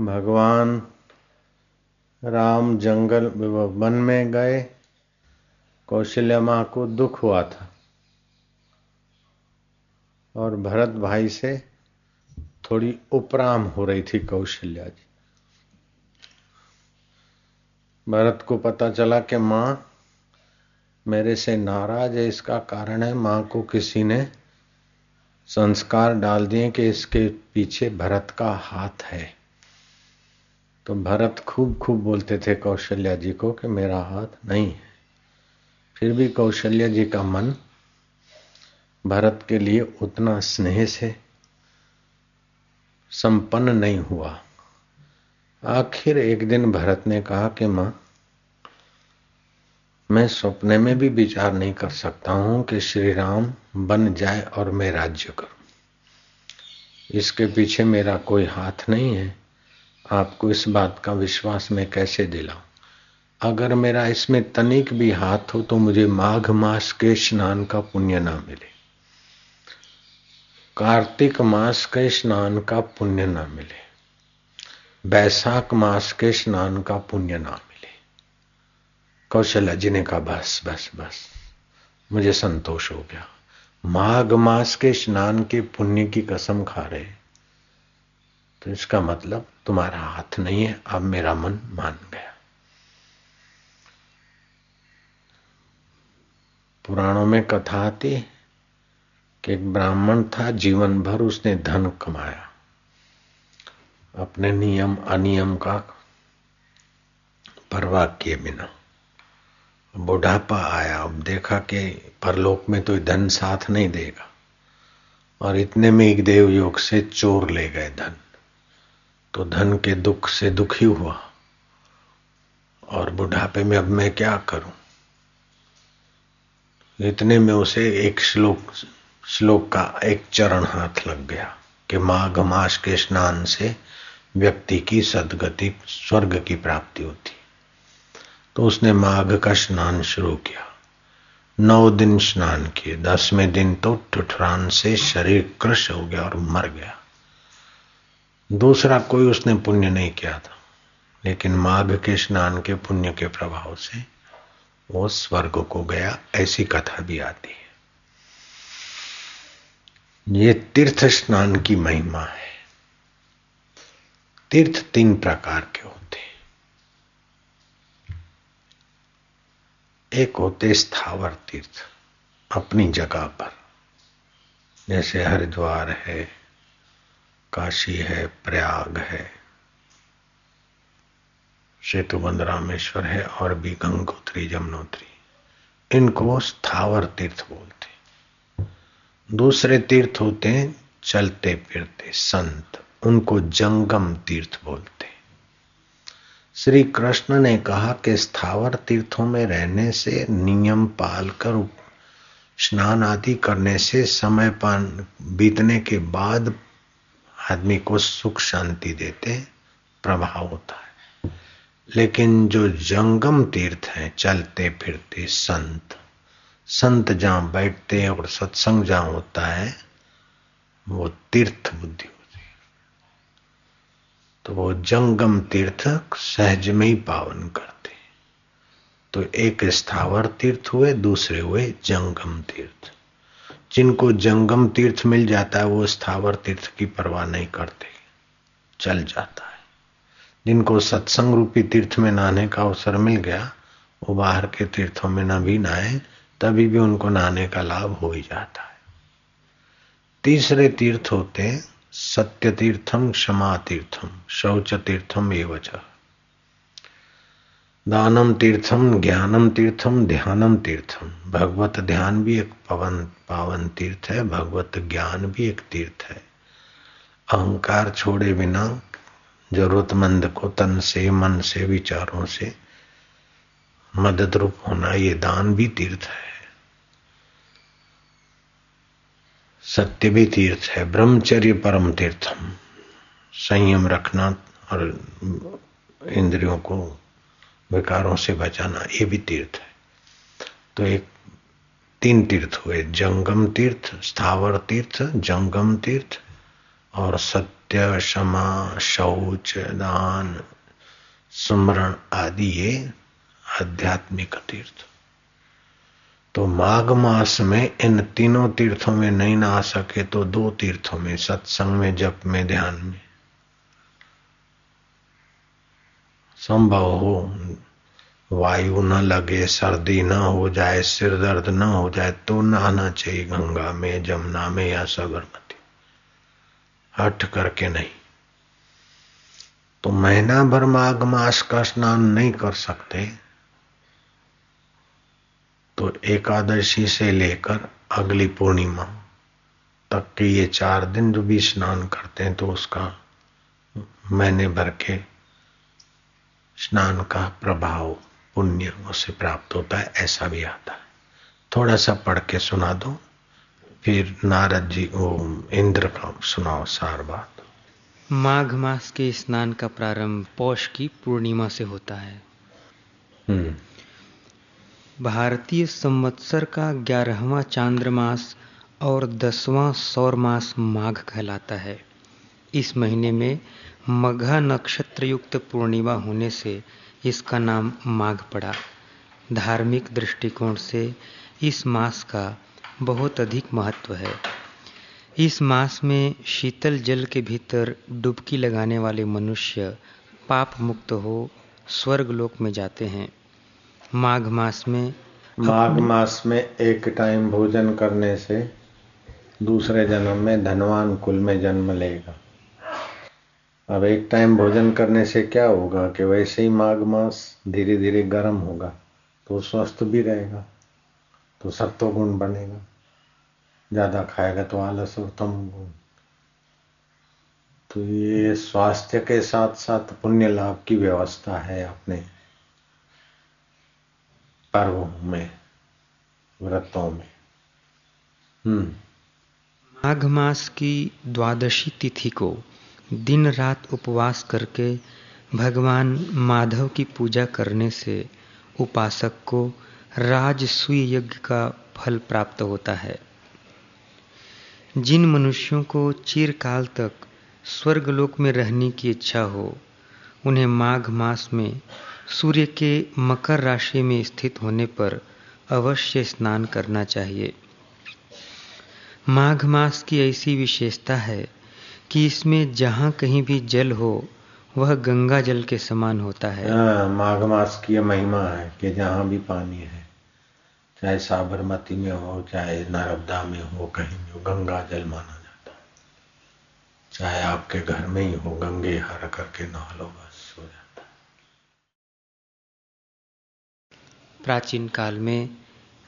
भगवान राम जंगल वन में गए कौशल्या माँ को दुख हुआ था। और भरत भाई से थोड़ी उपराम हो रही थी कौशल्या जी। भरत को पता चला कि माँ, मेरे से नाराज़ है, इसका कारण है माँ को किसी ने संस्कार डाल दिए कि इसके पीछे भरत का हाथ है। तो भरत खूब खूब बोलते थे कौशल्या जी को कि मेरा हाथ नहीं है। फिर भी कौशल्या जी का मन भरत के लिए उतना स्नेह से संपन्न नहीं हुआ। आखिर एक दिन भरत ने कहा कि माँ, मैं सपने में भी विचार नहीं कर सकता हूँ कि श्री राम बन जाए और मैं राज्य करूँ। इसके पीछे मेरा कोई हाथ नहीं है। आपको इस बात का विश्वास मैं कैसे दिलाऊं? अगर मेरा इसमें तनिक भी हाथ हो तो मुझे माघ मास के स्नान का पुण्य ना मिले। कार्तिक मास के स्नान का पुण्य ना मिले। बैसाख मास के स्नान का पुण्य ना मिले। कौशल्या जी ने कहा, बस बस बस, मुझे संतोष हो गया। माघ मास के स्नान के पुण्य की कसम खा रहे तो इसका मतलब तुम्हारा हाथ नहीं है, अब मेरा मन मान गया। पुराणों में कथा आती कि एक ब्राह्मण था, जीवन भर उसने धन कमाया। अपने नियम, अनियम का परवाह किए बिना। बुढ़ापा आया, अब देखा कि परलोक में तो धन साथ नहीं देगा, और इतने में एक देव योग से चोर ले गए धन। तो धन के दुख से दुखी हुआ और बुढ़ापे में अब मैं क्या करूँ? इतने में उसे एक श्लोक श्लोक का एक चरण हाथ लग गया कि माघ मास के स्नान से व्यक्ति की सदगति, स्वर्ग की प्राप्ति होती। तो उसने माघ का स्नान शुरू किया। नौ दिन स्नान किए। दसवें दिन तो ठुठरान से शरीर क्रश हो गया और मर गया। दूसरा कोई उसने पुण्य नहीं किया था। लेकिन माघ के स्नान के पुण्य के प्रभाव से वो स्वर्ग को गया, ऐसी कथा भी आती है। ये तीर्थ स्नान की महिमा है। तीर्थ तीन प्रकार के होते एक होते स्थावर तीर्थ, अपनी जगह पर। जैसे हरिद्वार है काशी है, प्रयाग है। सेतुबंद रामेश्वर है और भी गंगोत्री जमुनोत्री इनको स्थावर तीर्थ बोलते दूसरे तीर्थ होते हैं, चलते फिरते संत। उनको जंगम तीर्थ बोलते श्री कृष्ण ने कहा कि स्थावर तीर्थों में रहने से, नियम पाल कर स्नान आदि करने से, समय पान बीतने के बाद आदमी को सुख शांति देते प्रभाव होता है। लेकिन जो जंगम तीर्थ हैं, चलते फिरते संत संत जहाँ बैठते और सत्संग जहाँ होता है, वो तीर्थ बुद्धि होती है। तो वो जंगम तीर्थ सहज में ही पावन करते तो एक स्थावर तीर्थ हुए, दूसरे हुए जंगम तीर्थ। जिनको जंगम तीर्थ मिल जाता है, वो स्थावर तीर्थ की परवाह नहीं करते। चल जाता है। जिनको सत्संग रूपी तीर्थ में नहाने का अवसर मिल गया, वो बाहर के तीर्थों में न भी नहाए, तभी भी उनको नहाने का लाभ हो ही जाता है। तीसरे तीर्थ होते हैं सत्य तीर्थम क्षमा तीर्थम शौच तीर्थम एवं दानम तीर्थम, ज्ञानम तीर्थम, ध्यानम तीर्थम। भगवत ध्यान भी एक पवन, पावन तीर्थ है, भगवत ज्ञान भी एक तीर्थ है। अहंकार छोड़े बिना, जरूरतमंद को तन से, मन से, विचारों से मदद रूप होना, ये दान भी तीर्थ है। सत्य भी तीर्थ है। ब्रह्मचर्य परम तीर्थम। संयम रखना और इंद्रियों को विकारों से बचाना, ये भी तीर्थ है। तो एक, तीन तीर्थ हुए, जंगम तीर्थ, स्थावर तीर्थ, जंगम तीर्थ, और सत्य, क्षमा, शौच, दान, स्मरण आदि ये आध्यात्मिक तीर्थ। तो माघ मास में इन तीनों तीर्थों में नहीं ना आ सके तो दो तीर्थों में, सत्संग में, जप में, ध्यान में। संभव हो वायु न लगे, सर्दी न हो जाए, सिर दर्द न हो जाए तो नहाना चाहिए गंगा में जमुना में या साबरमती हट करके नहीं। तो महीना भर माघ मास का स्नान नहीं कर सकते। तो एकादशी से लेकर अगली पूर्णिमा तक के ये चार दिन जो भी स्नान करते हैं तो उसका महीने भर के स्नान का प्रभाव पुण्य उसे प्राप्त होता है ऐसा भी आता है। थोड़ा सा पढ़ के सुना दो फिर नारद जी ओ इंद्र सुनाओ सार बात। माघ मास के स्नान का प्रारंभ पौष की पूर्णिमा से होता है। हम्म। भारतीय संवत्सर का ग्यारहवा चांद्र मास और दसवां सौर मास माघ कहलाता है। इस महीने में मघा नक्षत्र युक्त पूर्णिमा होने से इसका नाम माघ पड़ा। धार्मिक दृष्टिकोण से इस मास का बहुत अधिक महत्व है। इस मास में शीतल जल के भीतर डुबकी लगाने वाले मनुष्य पाप मुक्त हो स्वर्ग लोक में जाते हैं। माघ मास में माघ मास में एक टाइम भोजन करने से दूसरे जन्म में धनवान कुल में जन्म लेगा। अब एक टाइम भोजन करने से क्या होगा कि वैसे ही माघ मास धीरे धीरे गर्म होगा तो स्वस्थ भी रहेगा तो सत्व गुण बनेगा। ज़्यादा खाएगा तो आलस और तम गुण। तो ये स्वास्थ्य के साथ साथ पुण्य लाभ की व्यवस्था है अपने पर्वों में, व्रतों में। हम्म। माघ मास की द्वादशी तिथि को दिन रात उपवास करके भगवान माधव की पूजा करने से उपासक को राजसूय यज्ञ का फल प्राप्त होता है। जिन मनुष्यों को चिरकाल तक स्वर्गलोक में रहने की इच्छा हो, उन्हें माघ मास में सूर्य के मकर राशि में स्थित होने पर अवश्य स्नान करना चाहिए। माघ मास की ऐसी विशेषता है कि इसमें जहाँ कहीं भी जल हो वह गंगा जल के समान होता है। हाँ, माघ मास की महिमा है कि जहाँ भी पानी है चाहे साबरमती में हो चाहे नर्मदा में हो कहीं भी हो गंगा जल माना जाता है। चाहे आपके घर में ही हो गंगे हर करके नहा लो बस हो जाता है। प्राचीन काल में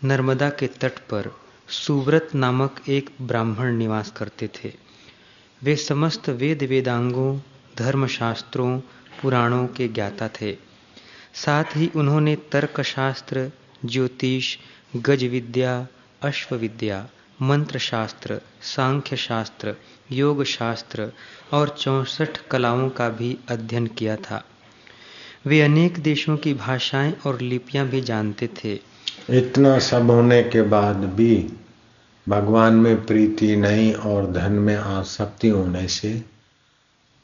नर्मदा के तट पर सुव्रत नामक एक ब्राह्मण निवास करते थे। वे समस्त वेद वेदांगों, धर्मशास्त्रों, पुराणों के ज्ञाता थे। साथ ही उन्होंने तर्कशास्त्र, ज्योतिष गज विद्या अश्व विद्या मंत्र शास्त्र सांख्य शास्त्र योग शास्त्र और चौसठ कलाओं का भी अध्ययन किया था। वे अनेक देशों की भाषाएँ और लिपियाँ भी जानते थे। इतना सब होने के बाद भी भगवान में प्रीति नहीं और धन में आसक्ति होने से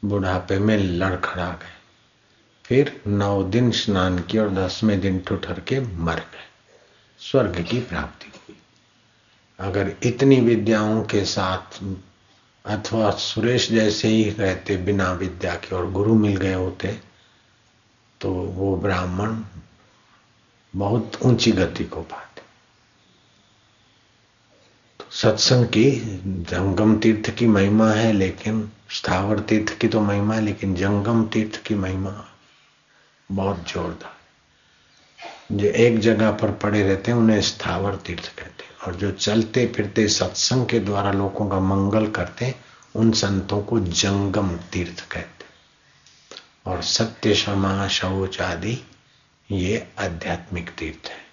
बुढ़ापे में लड़खड़ा गए। फिर नौ दिन स्नान किए और दसवें दिन ठुठर के मर गए। स्वर्ग की प्राप्ति हुई। अगर इतनी विद्याओं के साथ अथवा सुरेश जैसे ही रहते बिना विद्या के और गुरु मिल गए होते तो वो ब्राह्मण बहुत ऊँची गति को पाते। सत्संग की, जंगम तीर्थ की महिमा है, लेकिन स्थावर तीर्थ की तो महिमा है, लेकिन जंगम तीर्थ की महिमा बहुत जोरदार जो एक जगह पर पड़े रहते हैं, उन्हें स्थावर तीर्थ कहते हैं। और जो चलते फिरते सत्संग के द्वारा लोगों का मंगल करते हैं, उन संतों को जंगम तीर्थ कहते और सत्य, क्षमा, शौच आदि, ये आध्यात्मिक तीर्थ है।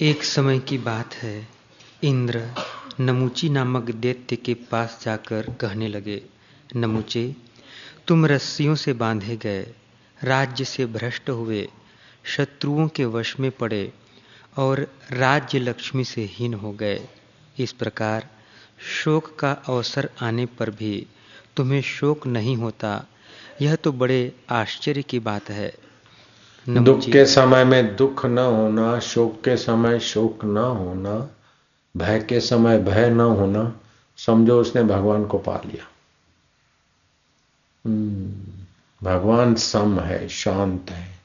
एक समय की बात है। इंद्र नमुची नामक दैत्य के पास जाकर कहने लगे नमुचे तुम रस्सियों से बांधे गए राज्य से भ्रष्ट हुए शत्रुओं के वश में पड़े और राज्य लक्ष्मी से हीन हो गए। इस प्रकार शोक का अवसर आने पर भी तुम्हें शोक नहीं होता। यह तो बड़े आश्चर्य की बात है। दुख के समय में दुख न होना शोक के समय शोक न होना भय के समय भय न होना समझो उसने भगवान को पा लिया। हम्म, भगवान सम है शांत है।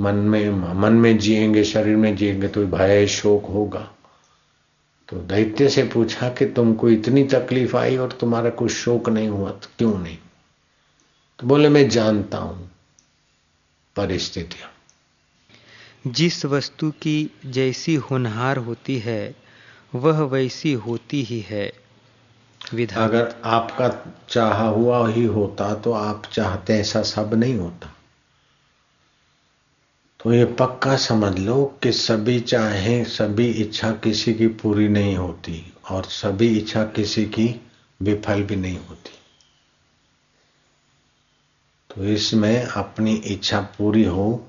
मन में मन में जिएँगे शरीर में जिएँगे तो भय शोक होगा। तो दैत्य से पूछा कि तुमको इतनी तकलीफ़ आई और तुम्हारा कुछ शोक नहीं हुआ तो क्यों नहीं? तो बोले मैं जानता हूँ परिस्थितियाँ। जिस वस्तु की जैसी होनहार होती है वह वैसी होती ही है। विधा अगर आपका चाहा हुआ ही होता तो आप चाहते ऐसा सब नहीं होता। तो ये पक्का समझ लो कि सभी चाहे, सभी इच्छा किसी की पूरी नहीं होती और सभी इच्छा किसी की विफल भी नहीं होती। तो इसमें अपनी इच्छा पूरी हो,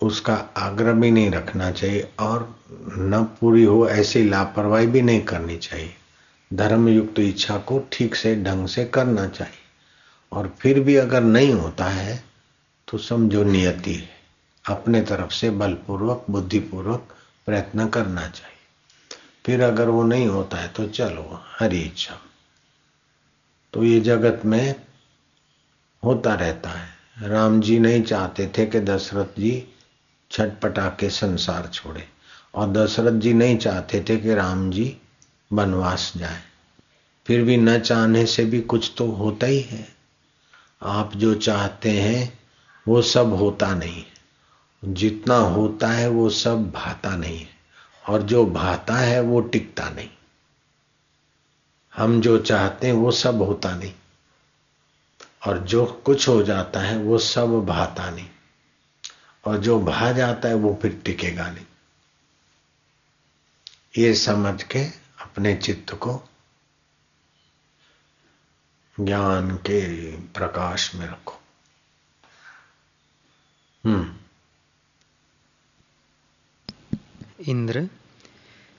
उसका आग्रह भी नहीं रखना चाहिए और न पूरी हो, ऐसी लापरवाही भी नहीं करनी चाहिए। धर्म युक्त इच्छा को ठीक से ढंग से करना चाहिए। और फिर भी अगर नहीं होता है तो समझो नियति है। अपने तरफ़ से बलपूर्वक, बुद्धिपूर्वक प्रयत्न करना चाहिए। फिर अगर वो नहीं होता है तो चलो, हरी इच्छा। तो ये जगत में होता रहता है। राम जी नहीं चाहते थे कि दशरथ जी छटपटा के संसार छोड़े। और दशरथ जी नहीं चाहते थे कि राम जी वनवास जाए। फिर भी न चाहने से भी कुछ तो होता ही है। आप जो चाहते हैं, वो सब होता नहीं। जितना होता है, वो सब भाता नहीं। है और जो भाता है, वो टिकता नहीं। हम जो चाहते हैं, वो सब होता नहीं। और जो कुछ हो जाता है, वो सब भाता नहीं। और जो भा जाता है, वो फिर टिकेगा नहीं। ये समझ के अपने चित्त को ज्ञान के प्रकाश में रखो। हम्म। इंद्र,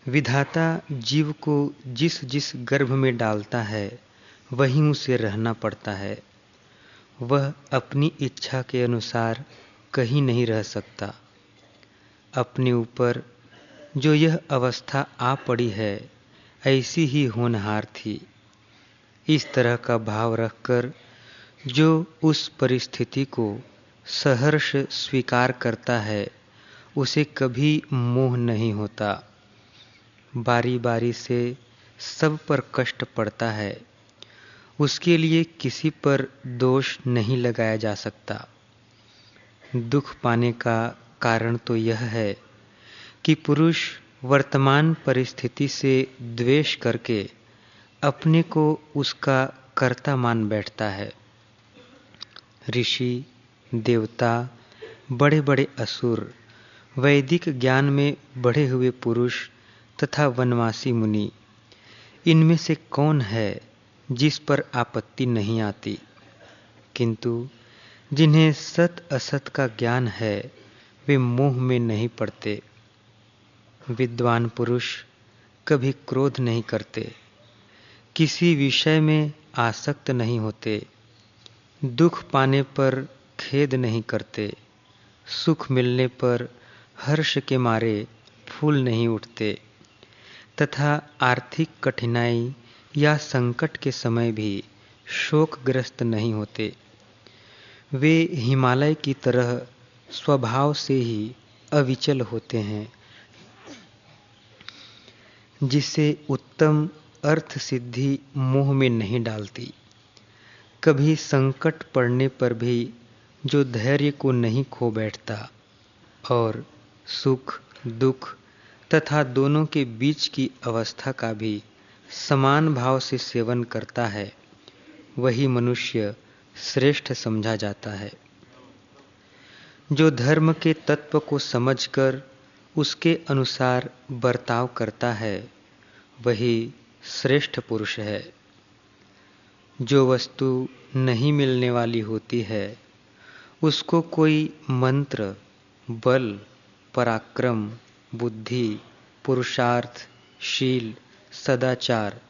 विधाता जीव को जिस जिस गर्भ में डालता है, वहीं उसे रहना पड़ता है। वह अपनी इच्छा के अनुसार कहीं नहीं रह सकता। अपने ऊपर जो यह अवस्था आ पड़ी है, ऐसी ही होनहार थी। इस तरह का भाव रखकर जो उस परिस्थिति को सहर्ष स्वीकार करता है, उसे कभी मोह नहीं होता। बारी बारी से सब पर कष्ट पड़ता है। उसके लिए किसी पर दोष नहीं लगाया जा सकता। दुख पाने का कारण तो यह है कि पुरुष वर्तमान परिस्थिति से द्वेष करके अपने को उसका कर्ता मान बैठता है। ऋषि, देवता बड़े बड़े असुर, वैदिक ज्ञान में बढ़े हुए पुरुष तथा वनवासी मुनि, इनमें से कौन है जिस पर आपत्ति नहीं आती? किंतु जिन्हें सत असत का ज्ञान है, वे मोह में नहीं पड़ते। विद्वान पुरुष कभी क्रोध नहीं करते, किसी विषय में आसक्त नहीं होते, दुख पाने पर खेद नहीं करते, सुख मिलने पर हर्ष के मारे फूल नहीं उठते, तथा आर्थिक कठिनाई या संकट के समय भी शोकग्रस्त नहीं होते। वे हिमालय की तरह स्वभाव से ही अविचल होते हैं। जिसे उत्तम अर्थ सिद्धि मोह में नहीं डालती। कभी संकट पड़ने पर भी जो धैर्य को नहीं खो बैठता और सुख, दुख तथा दोनों के बीच की अवस्था का भी समान भाव से सेवन करता है, वही मनुष्य श्रेष्ठ समझा जाता है। जो धर्म के तत्व को समझकर उसके अनुसार बर्ताव करता है वही श्रेष्ठ पुरुष है। जो वस्तु नहीं मिलने वाली होती है, उसको कोई मंत्र, बल, पराक्रम, बुद्धि, पुरुषार्थ, शील, सदाचार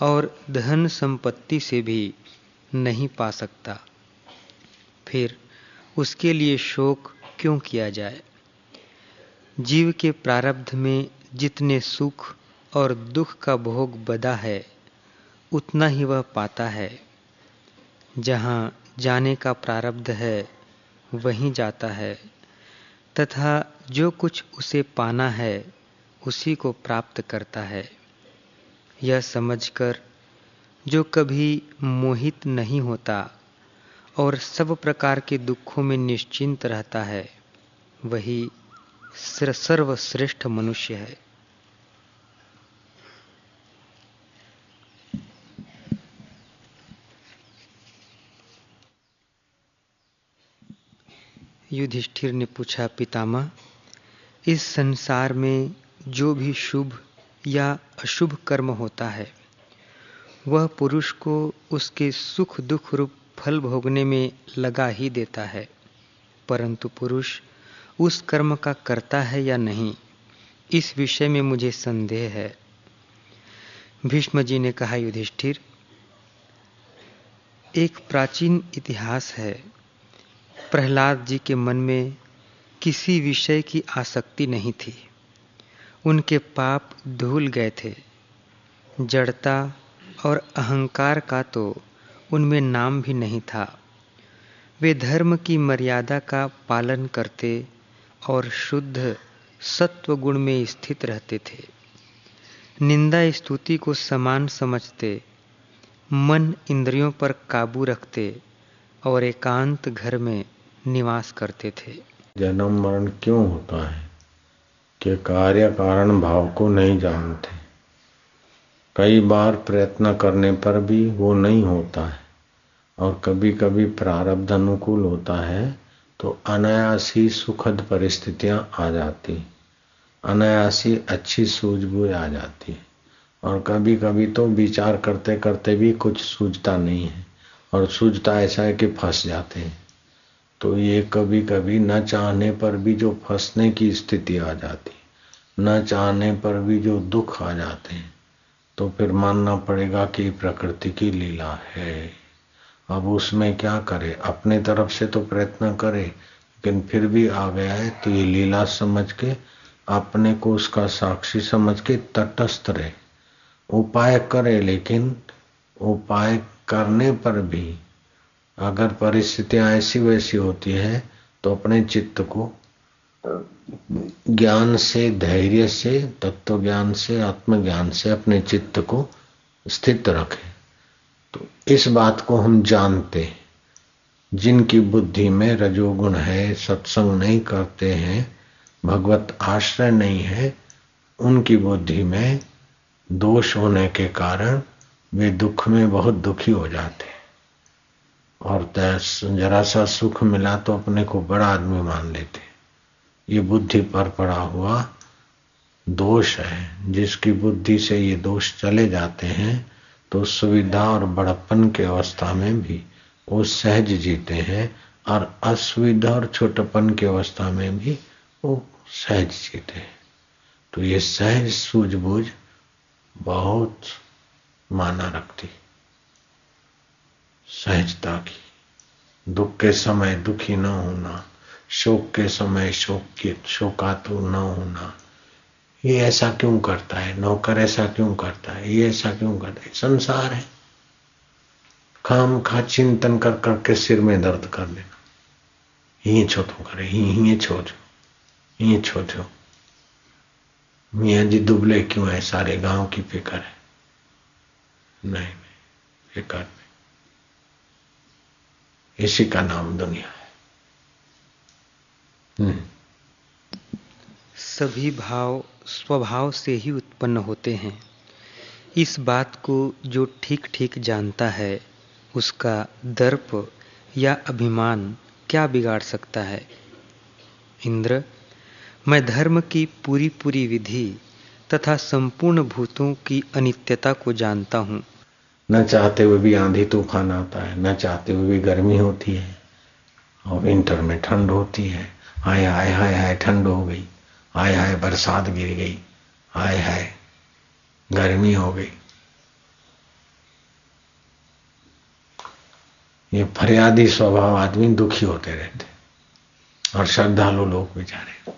और धन संपत्ति से भी नहीं पा सकता। फिर उसके लिए शोक क्यों किया जाए? जीव के प्रारब्ध में जितने सुख और दुख का भोग बदा है, उतना ही वह पाता है। जहाँ जाने का प्रारब्ध है, वहीं जाता है। तथा जो कुछ उसे पाना है, उसी को प्राप्त करता है। यह समझकर जो कभी मोहित नहीं होता और सब प्रकार के दुखों में निश्चिंत रहता है, वही सर्वश्रेष्ठ मनुष्य है। युधिष्ठिर ने पूछा, पितामह, इस संसार में जो भी शुभ या अशुभ कर्म होता है, वह पुरुष को उसके सुख दुख रूप फल भोगने में लगा ही देता है। परंतु पुरुष उस कर्म का करता है या नहीं, इस विषय में मुझे संदेह है। भीष्म जी ने कहा, युधिष्ठिर, एक प्राचीन इतिहास है। प्रहलाद जी के मन में किसी विषय की आसक्ति नहीं थी। उनके पाप धूल गए थे। जड़ता और अहंकार का तो उनमें नाम भी नहीं था। वे धर्म की मर्यादा का पालन करते और शुद्ध सत्व गुण में स्थित रहते थे। निंदा स्तुति को समान समझते, मन इंद्रियों पर काबू रखते और एकांत घर में निवास करते थे। जन्म मरण क्यों होता है? कि कार्य कारण भाव को नहीं जानते। कई बार प्रयत्न करने पर भी वो नहीं होता है। और कभी कभी प्रारब्ध अनुकूल होता है तो अनायासी सुखद परिस्थितियाँ आ जाती। अनायासी अच्छी सूझबूझ आ जाती। है और कभी कभी तो विचार करते करते भी कुछ सूझता नहीं है। और सूझता ऐसा है कि फंस जाते हैं। तो ये कभी कभी न चाहने पर भी जो फंसने की स्थिति आ जाती न चाहने पर भी जो दुख आ जाते हैं तो फिर मानना पड़ेगा कि प्रकृति की लीला है। अब उसमें क्या करे? अपने तरफ़ से तो प्रयत्न करे, लेकिन फिर भी आ गया है तो ये लीला समझ के, अपने को उसका साक्षी समझ के तटस्थ रहे। उपाय करे, लेकिन उपाय करने पर भी अगर परिस्थितियाँ ऐसी वैसी होती है तो अपने चित्त को ज्ञान से, धैर्य से तत्व ज्ञान से, आत्मज्ञान से अपने चित्त को स्थित रखें। तो इस बात को हम जानते जिनकी बुद्धि में रजोगुण है, सत्संग नहीं करते हैं, भगवत आश्रय नहीं है, उनकी बुद्धि में दोष होने के कारण वे दुख में बहुत दुखी हो जाते हैं। और जरा सा सुख मिला तो अपने को बड़ा आदमी मान लेते। ये बुद्धि पर पड़ा हुआ दोष है। जिसकी बुद्धि से ये दोष चले जाते हैं तो सुविधा और बड़प्पन के अवस्था में भी वो सहज जीते हैं और असुविधा और छोटपन की अवस्था में भी वो सहज जीते हैं। तो ये सहज सूझबूझ बहुत माना रखती। सहजता की। दुख के समय दुखी न होना, शोक के समय शोक के शोकातुर न होना। ये ऐसा क्यों करता है? नौकर ऐसा क्यों करता है? ये ऐसा क्यों करता है? संसार है। खाम खा चिंतन कर करके सिर में दर्द कर लेना ही छो तो करे, ही छो छो ही छो छो मियाँ जी दुबले क्यों है? सारे गाँव की फ़िक्र है। नहीं नहीं, फ़िक्र इसी का नाम दुनिया है। हम्म। सभी भाव स्वभाव से ही उत्पन्न होते हैं। इस बात को जो ठीक ठीक जानता है उसका दर्प या अभिमान क्या बिगाड़ सकता है? इंद्र मैं धर्म की पूरी पूरी विधि तथा संपूर्ण भूतों की अनित्यता को जानता हूँ। न चाहते हुए भी आंधी तूफ़ान आता है, न चाहते हुए भी गर्मी होती है, और विंटर में ठंड होती है। हाय हाय हाय हाय ठंड हो गई। हाय हाय बरसात गिर गई। हाय हाय गर्मी हो गई। ये फरियादी स्वभाव आदमी दुखी होते रहते और श्रद्धालु लोग बेचारे।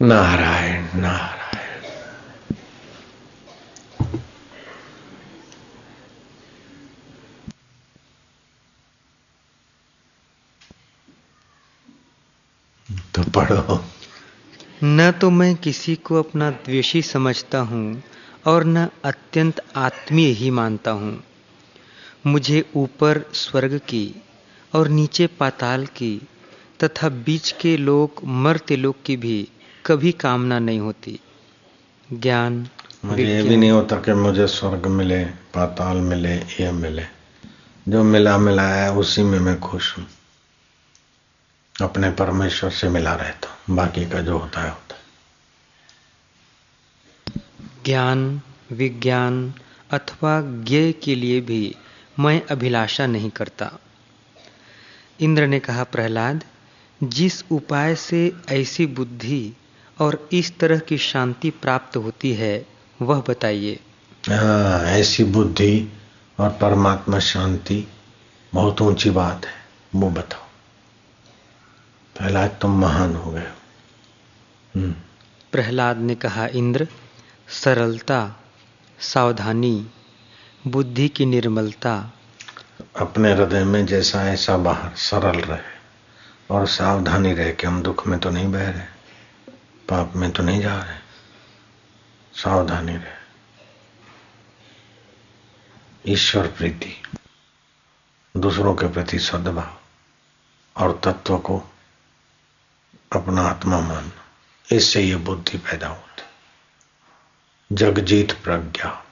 नारायण नारायण। तो पढ़ो। न तो मैं किसी को अपना द्वेषी समझता हूँ और न अत्यंत आत्मीय ही मानता हूँ। मुझे ऊपर स्वर्ग की और नीचे पाताल की तथा बीच के लोग मरते लोग की भी कभी कामना नहीं होती। ज्ञान मुझे ये भी नहीं होता कि मुझे स्वर्ग मिले पाताल मिले ये मिले। जो मिला मिला है उसी में मैं खुश हूँ। अपने परमेश्वर से मिला रहता हूँ। बाकी का जो होता है होता है। ज्ञान विज्ञान अथवा ज्ञ के लिए भी मैं अभिलाषा नहीं करता। इंद्र ने कहा प्रहलाद जिस उपाय से ऐसी बुद्धि और इस तरह की शांति प्राप्त होती है वह बताइए। हाँ ऐसी बुद्धि और परमात्मा शांति बहुत ऊँची बात है वो बताओ। प्रहलाद तुम महान हो गए हम्म। प्रहलाद ने कहा इंद्र सरलता सावधानी बुद्धि की निर्मलता। अपने हृदय में जैसा ऐसा बाहर सरल रहे और सावधानी रहे कि हम दुख में तो नहीं बह रहे। पाप में तो नहीं जा रहे। सावधानी रहे। ईश्वर प्रीति, दूसरों के प्रति सद्भाव और तत्व को अपना आत्मा मानना, इससे ये बुद्धि पैदा होती जगजीत प्रज्ञा,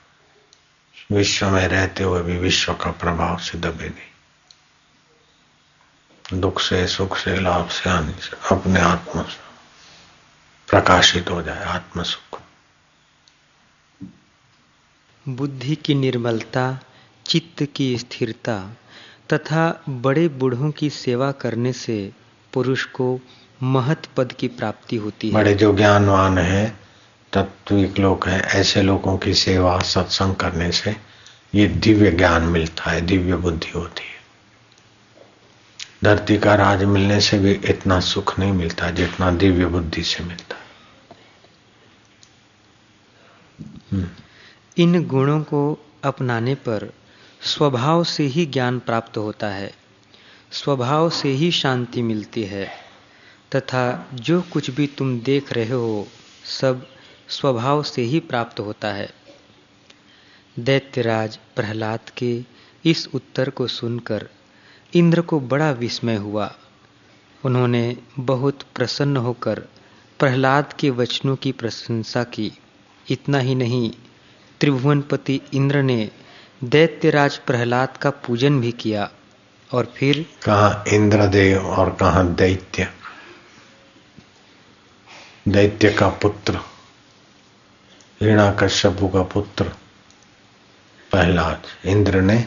विश्व में रहते हुए भी विश्व का प्रभाव से दबे नहीं। दुख से, सुख से, लाभ से, हानि से, अपने आत्मा से। प्रकाशित हो जाए आत्म सुख। बुद्धि की निर्मलता चित्त की स्थिरता तथा बड़े बूढ़ों की सेवा करने से पुरुष को महत पद की प्राप्ति होती है। बड़े जो ज्ञानवान है तत्विक लोग हैं ऐसे लोगों की सेवा सत्संग करने से ये दिव्य ज्ञान मिलता है दिव्य बुद्धि होती है। धरती का राज मिलने से भी इतना सुख नहीं मिलता जितना दिव्य बुद्धि से मिलता है हम्म। इन गुणों को अपनाने पर स्वभाव से ही ज्ञान प्राप्त होता है। स्वभाव से ही शांति मिलती है। तथा जो कुछ भी तुम देख रहे हो, सब स्वभाव से ही प्राप्त होता है। दैत्यराज प्रहलाद के इस उत्तर को सुनकर इंद्र को बड़ा विस्मय हुआ। उन्होंने बहुत प्रसन्न होकर प्रहलाद के वचनों की प्रशंसा की। इतना ही नहीं, त्रिभुवनपति इंद्र ने दैत्यराज प्रहलाद का पूजन भी किया और फिर कहा, इंद्रदेव और कहा, दैत्य। दैत्य का पुत्र ऋणा कश्यपु का पुत्र, प्रहलाद। इंद्र ने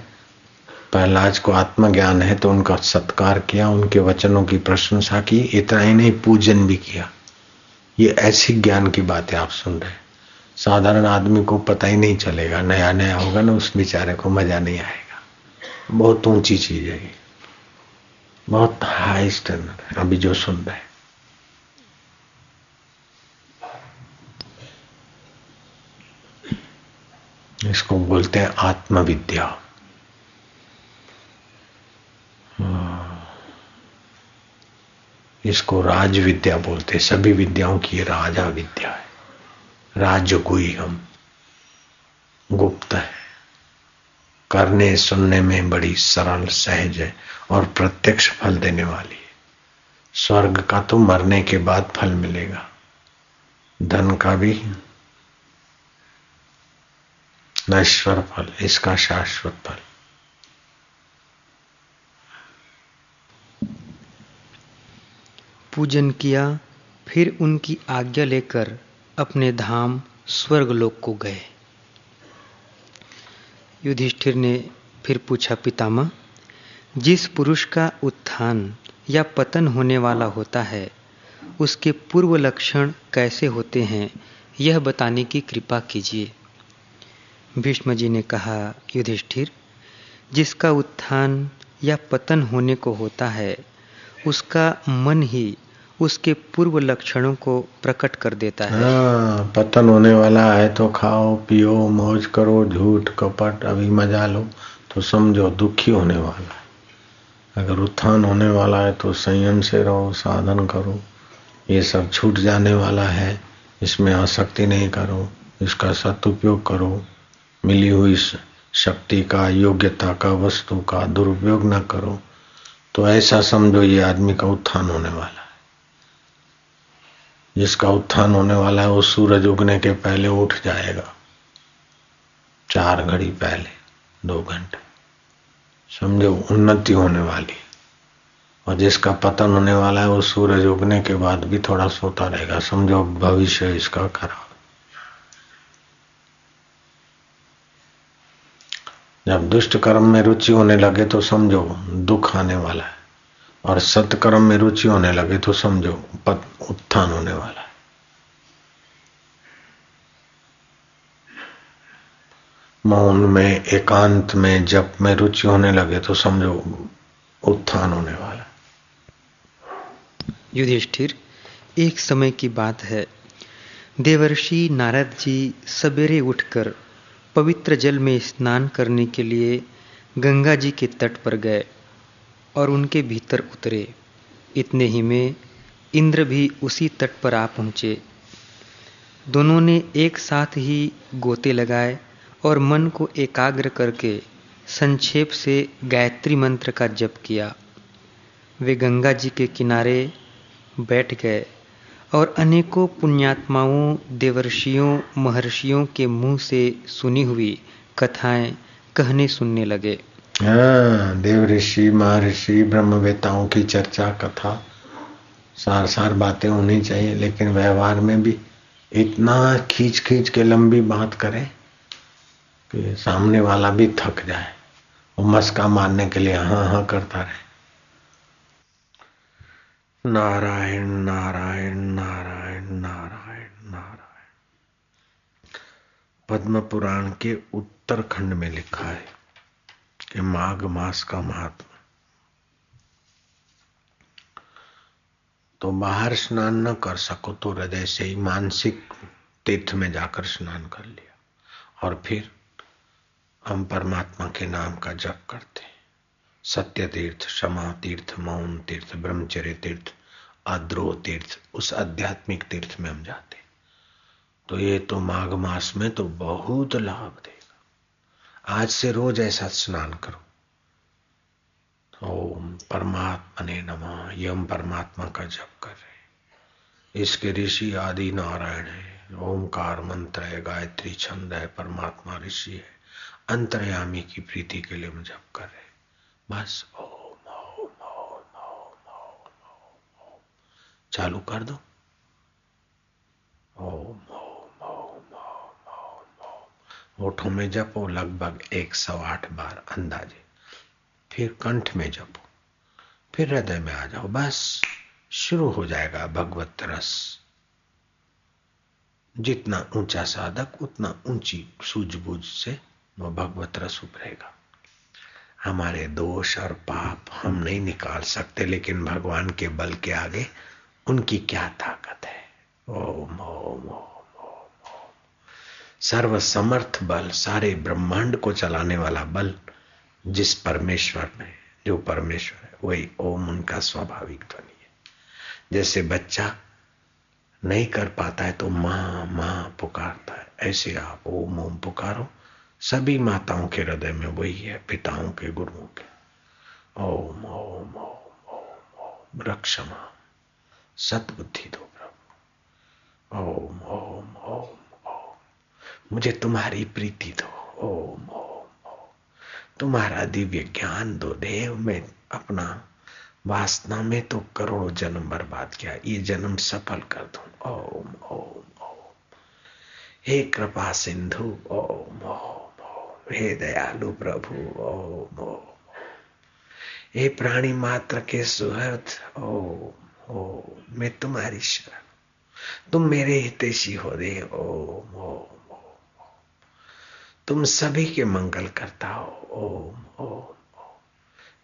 प्रहलाद को आत्मज्ञान है तो उनका सत्कार किया, उनके वचनों की प्रशंसा की, इतना ही नहीं, पूजन भी किया। ये ऐसी ज्ञान की बातें आप सुन रहे साधारण आदमी को पता ही नहीं चलेगा, नया नया होगा ना, उस बेचारे को मज़ा नहीं आएगा। बहुत ऊँची चीज़ है बहुत हाई स्टैंडर्ड है, अभी जो सुन रहे इसको बोलते हैं आत्मविद्या। इसको राज विद्या बोलते सभी विद्याओं की राजा विद्या है। राजगुई हम गुप्त है। करने सुनने में बड़ी सरल, सहज है और प्रत्यक्ष फल देने वाली है। स्वर्ग का तो मरने के बाद फल मिलेगा। धन का भी। नश्वर फल, इसका शाश्वत फल। पूजन किया, फिर उनकी आज्ञा लेकर अपने धाम स्वर्गलोक को गए। युधिष्ठिर ने फिर पूछा, पितामह, जिस पुरुष का उत्थान या पतन होने वाला होता है, उसके पूर्व लक्षण कैसे होते हैं, यह बताने की कृपा कीजिए। भीष्म जी ने कहा, युधिष्ठिर, जिसका उत्थान या पतन होने को होता है, उसका मन ही उसके पूर्व लक्षणों को प्रकट कर देता है। हाँ, पतन होने वाला है तो खाओ पियो मौज करो झूठ कपट अभी मज़ा लो तो समझो दुखी होने वाला है। अगर उत्थान होने वाला है तो संयम से रहो साधन करो। ये सब छूट जाने वाला है इसमें आसक्ति नहीं करो इसका सदुपयोग करो। मिली हुई शक्ति का योग्यता का वस्तु का दुरुपयोग न करो। तो ऐसा समझो ये आदमी का उत्थान होने वाला है। जिसका उत्थान होने वाला है, वो सूरज उगने के पहले उठ जाएगा। चार घड़ी पहले, दो घंटे। समझो, उन्नति होने वाली और जिसका पतन होने वाला है, वो सूरज उगने के बाद भी थोड़ा सोता रहेगा। समझो, भविष्य इसका खराब जब दुष्ट कर्म में रुचि होने लगे तो समझो, दुख आने वाला है। और सत्कर्म में रुचि होने लगे तो समझो पद उत्थान होने वाला है। मौन में, एकांत में, जप में रुचि होने लगे तो समझो, उत्थान होने वाला युधिष्ठिर, एक समय की बात है। देवर्षि नारद जी सवेरे उठकर पवित्र जल में स्नान करने के लिए गंगा जी के तट पर गए। और उनके भीतर उतरे। इतने ही में इंद्र भी उसी तट पर आ पहुँचे। दोनों ने एक साथ ही गोते लगाए और मन को एकाग्र करके संक्षेप से गायत्री मंत्र का जप किया। वे गंगा जी के किनारे बैठ गए और अनेकों पुण्यात्माओं, देवर्षियों, महर्षियों के मुँह से सुनी हुई कथाएँ, कहने सुनने लगे। हाँ देव ऋषि महर्षि, ब्रह्मवेताओं की चर्चा, कथा सार सार बातें होनी चाहिए, लेकिन व्यवहार में भी इतना खींच खींच के लंबी बात करें कि सामने वाला भी थक जाए वो मस्का मारने के लिए हाँ हाँ करता रहे। नारायण नारायण नारायण नारायण नारायण। पद्म पुराण के उत्तरखंड में लिखा है। कि माघ मास का महात्मा तो बाहर स्नान न कर सको तो हृदय से ही मानसिक तीर्थ में जाकर स्नान कर लिया। और फिर हम परमात्मा के नाम का जप करते सत्य तीर्थ, क्षमा तीर्थ, मौन तीर्थ, ब्रह्मचर्य तीर्थ अद्रोह तीर्थ, उस आध्यात्मिक तीर्थ में हम जाते तो ये तो माघ मास में तो बहुत लाभ दे आज से रोज ऐसा स्नान करो। ओम परमात्मा ने नमा, यम परमात्मा का जप कर रहे इसके ऋषि आदि नारायण है। ओमकार मंत्र है, गायत्री छंद है, परमात्मा ऋषि है। अंतर्यामी की प्रीति के लिए हम जप कर रहे बस ओम ओम ओम ओम ओम ओम। चालू कर दो। ओम ओम। होठों में जपो, लगभग एक सौ आठ बार अंदाजे। फिर कंठ में जपो, फिर हृदय में आ जाओ, बस शुरू हो जाएगा भगवत रस। जितना ऊँचा साधक, उतना ऊँची सूझबूझ से वो भगवत रस उभरेगा। हमारे दोष और पाप हम नहीं निकाल सकते, लेकिन भगवान के बल के आगे उनकी क्या ताकत है? ओम ओम ओम। सर्व समर्थ बल, सारे ब्रह्मांड को चलाने वाला बल जिस परमेश्वर में जो परमेश्वर है, वही ओम उनका स्वाभाविक ध्वनि है। जैसे बच्चा नहीं कर पाता है तो माँ माँ पुकारता है। ऐसे आप ओम ओम पुकारो। सभी माताओं के हृदय में वही है, पिताओं के, गुरुओं के। ओम ओम ओम ओम ओम रक्षमा। सतबुद्धि दो प्रभु। ओम ओम ओम। मुझे तुम्हारी प्रीति दो, ओम ओम तुम्हारा दिव्य ज्ञान दो, देव, में अपना वासना में तो करोड़ों जन्म बर्बाद किया, ये जन्म सफल कर दो। ओम ओम ओम। हे कृपा सिंधु, ओम ओम ओम। हे दयालु प्रभु, ओम ओम। हे प्राणी मात्र के सुहृद, ओम ओम। मैं तुम्हारी शरण, तुम मेरे हितेशी हो दे ओम ओम। तुम सभी के मंगल करता हो। ओम ओम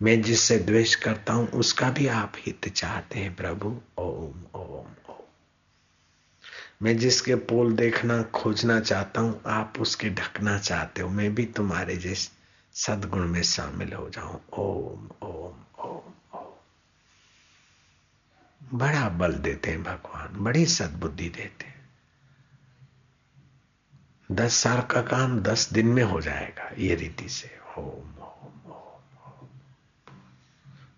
मैं जिससे द्वेष करता हूँ, उसका भी आप हित चाहते हैं, प्रभु। ओम ओम ओम। मैं जिसके पोल देखना, खोजना चाहता हूँ, आप उसके ढकना चाहते हो। मैं भी तुम्हारे जिस सदगुण में शामिल हो जाऊँ। ओम ओम ओम ओम। बड़ा बल देते हैं भगवान, बड़ी सद्बुद्धि देते हैं। दस साल का काम दस दिन में हो जाएगा, ये रीति से। ओम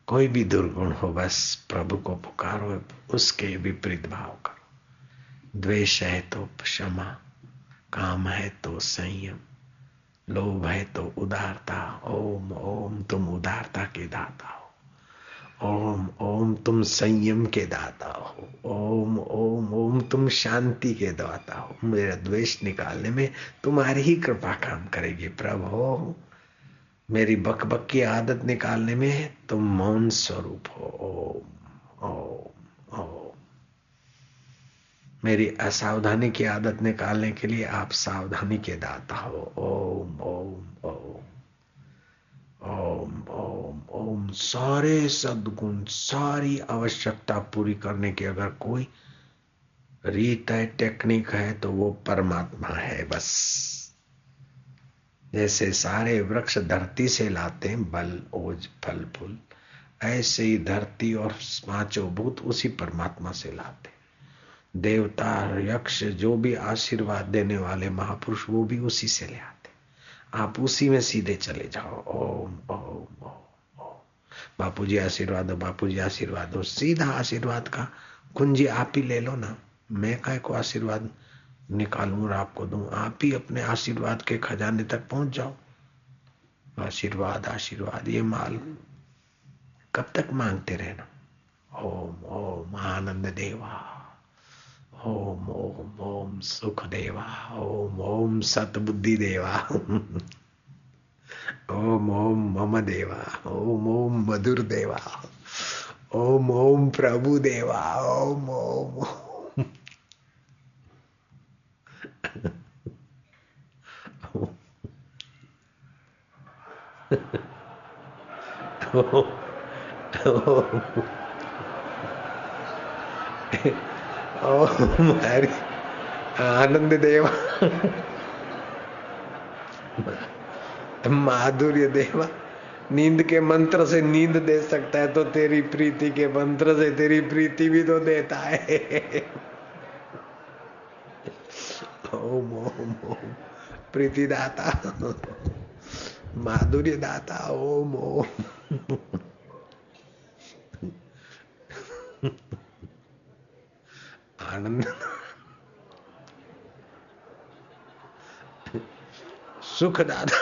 कोई भी दुर्गुण हो, बस प्रभु को पुकारो, उसके विपरीत भाव करो। द्वेष है तो क्षमा, काम है तो संयम, लोभ है तो उदारता। ओम ओम, तुम उदारता के दाता। ओम ओम तुम संयम के दाता हो। ओम ओम ओम तुम शांति के दाता हो। मेरा द्वेष निकालने में तुम्हारी ही कृपा काम करेगी, प्रभु। मेरी बकबक की आदत निकालने में तुम मौन स्वरूप हो। ओम ओम ओम। मेरी असावधानी की आदत निकालने के लिए आप सावधानी के दाता हो। ओम ओम ओम। ओम ओम ओम। सारे सदगुण, सारी आवश्यकता पूरी करने की अगर कोई रीत है टेक्निक है तो वो परमात्मा है बस। जैसे सारे वृक्ष धरती से लाते हैं, बल, ओज, फल, फूल, ऐसे ही धरती और पाँचों भूत उसी परमात्मा से लाते देवता, यक्ष, जो भी आशीर्वाद देने वाले महापुरुष, वो भी उसी से ले आते आप उसी में सीधे चले जाओ। ओम ओम ओम बापू जी आशीर्वाद दो बापू जी आशीर्वाद हो सीधा आशीर्वाद का कुंजी आप ही ले लो ना। मैं काय को आशीर्वाद निकालूं और आपको दूँ? आप ही अपने आशीर्वाद के खजाने तक पहुँच जाओ। आशीर्वाद आशीर्वाद, ये माल कब तक मांगते रहना? ओम ओम, आनंद देवा। ओम ओम ओम सुख देवा ओम ओम सतबुद्धि देवा ओम ओम मम देवा ओम ओम मधुर देवा ओम ओम। प्रभु देवा ओम ओम, ओम हरि आनंद देवा माधुर्य देवा नींद के मंत्र से नींद दे सकता है तो तेरी प्रीति के मंत्र से तेरी प्रीति भी तो देता है ओम ओम ओम प्रीति दाता माधुर्य दाता ओम ओम आनंद सुखदाता